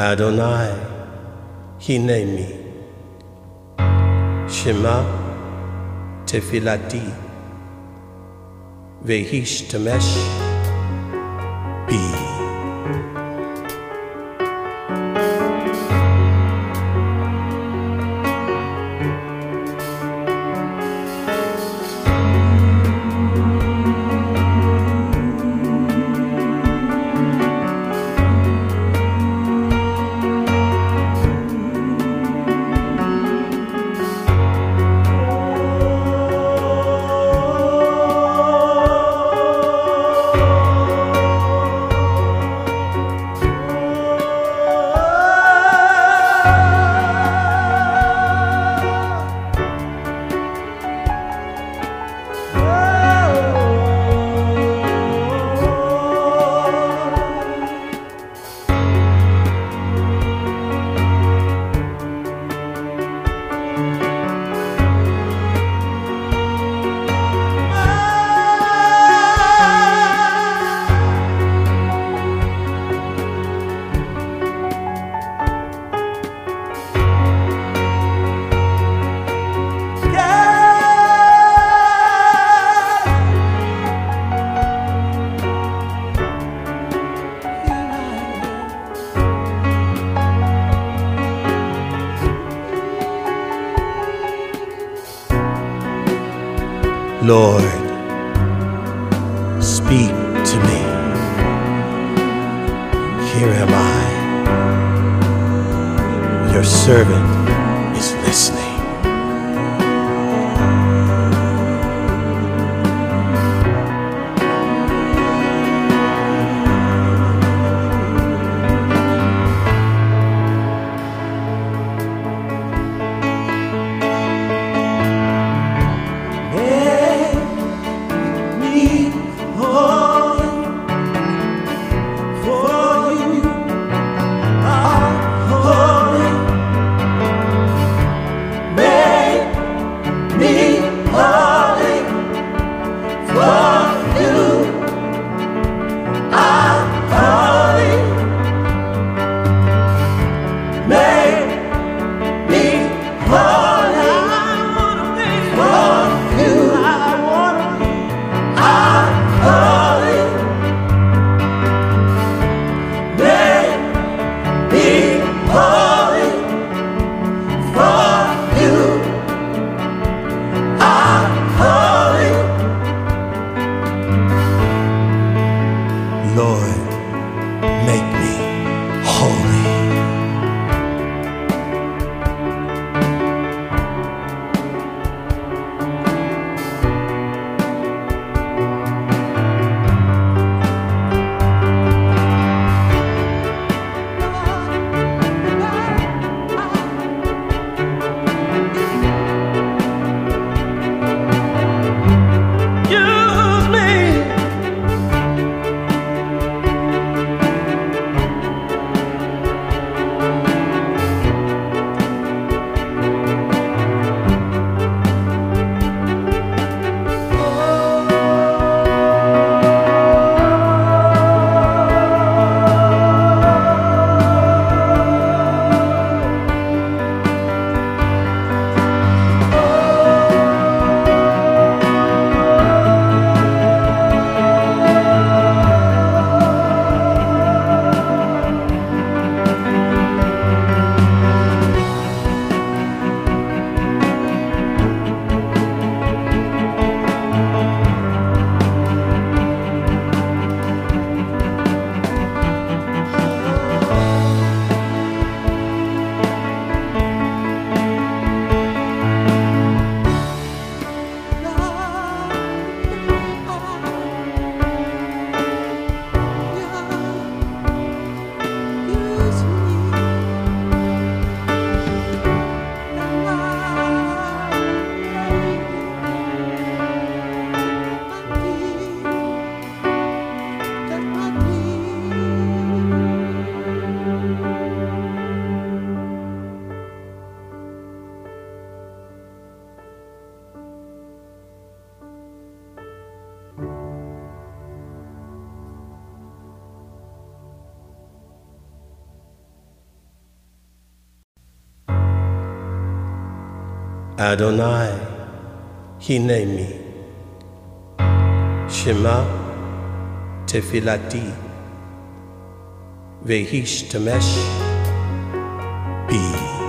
Adonai, Hineni, Shema, Tefilati, Vehish Lord, speak to me. Here am I. Your servant Adonai, Hineni, Shema, Tefilati, Vehishtemesh, Be.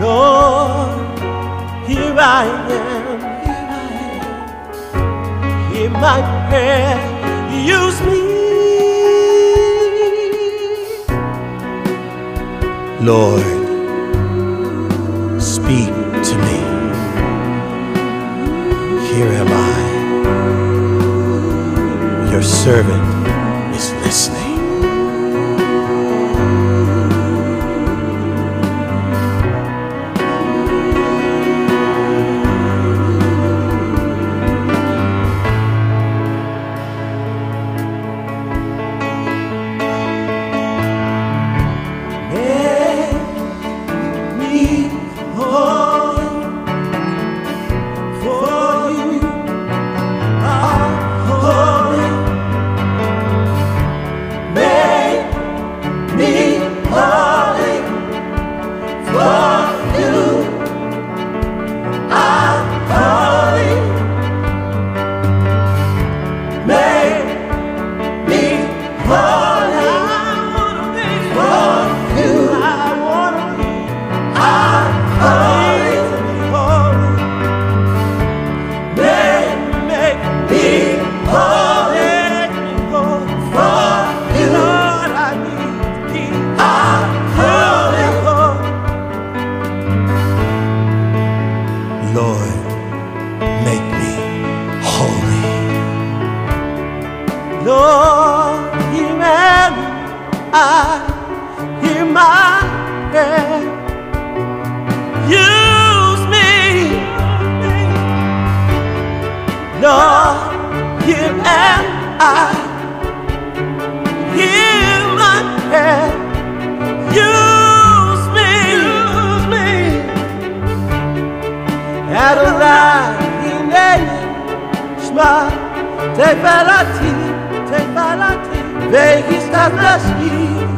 Lord, here I am Hear my prayer, use me Lord, speak. Here am I, your servant. שמע, הנני, שמע, תפלתי, תפלתי, והסתת נשמי.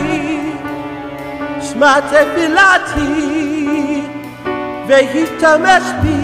matefilati, vehitamespi.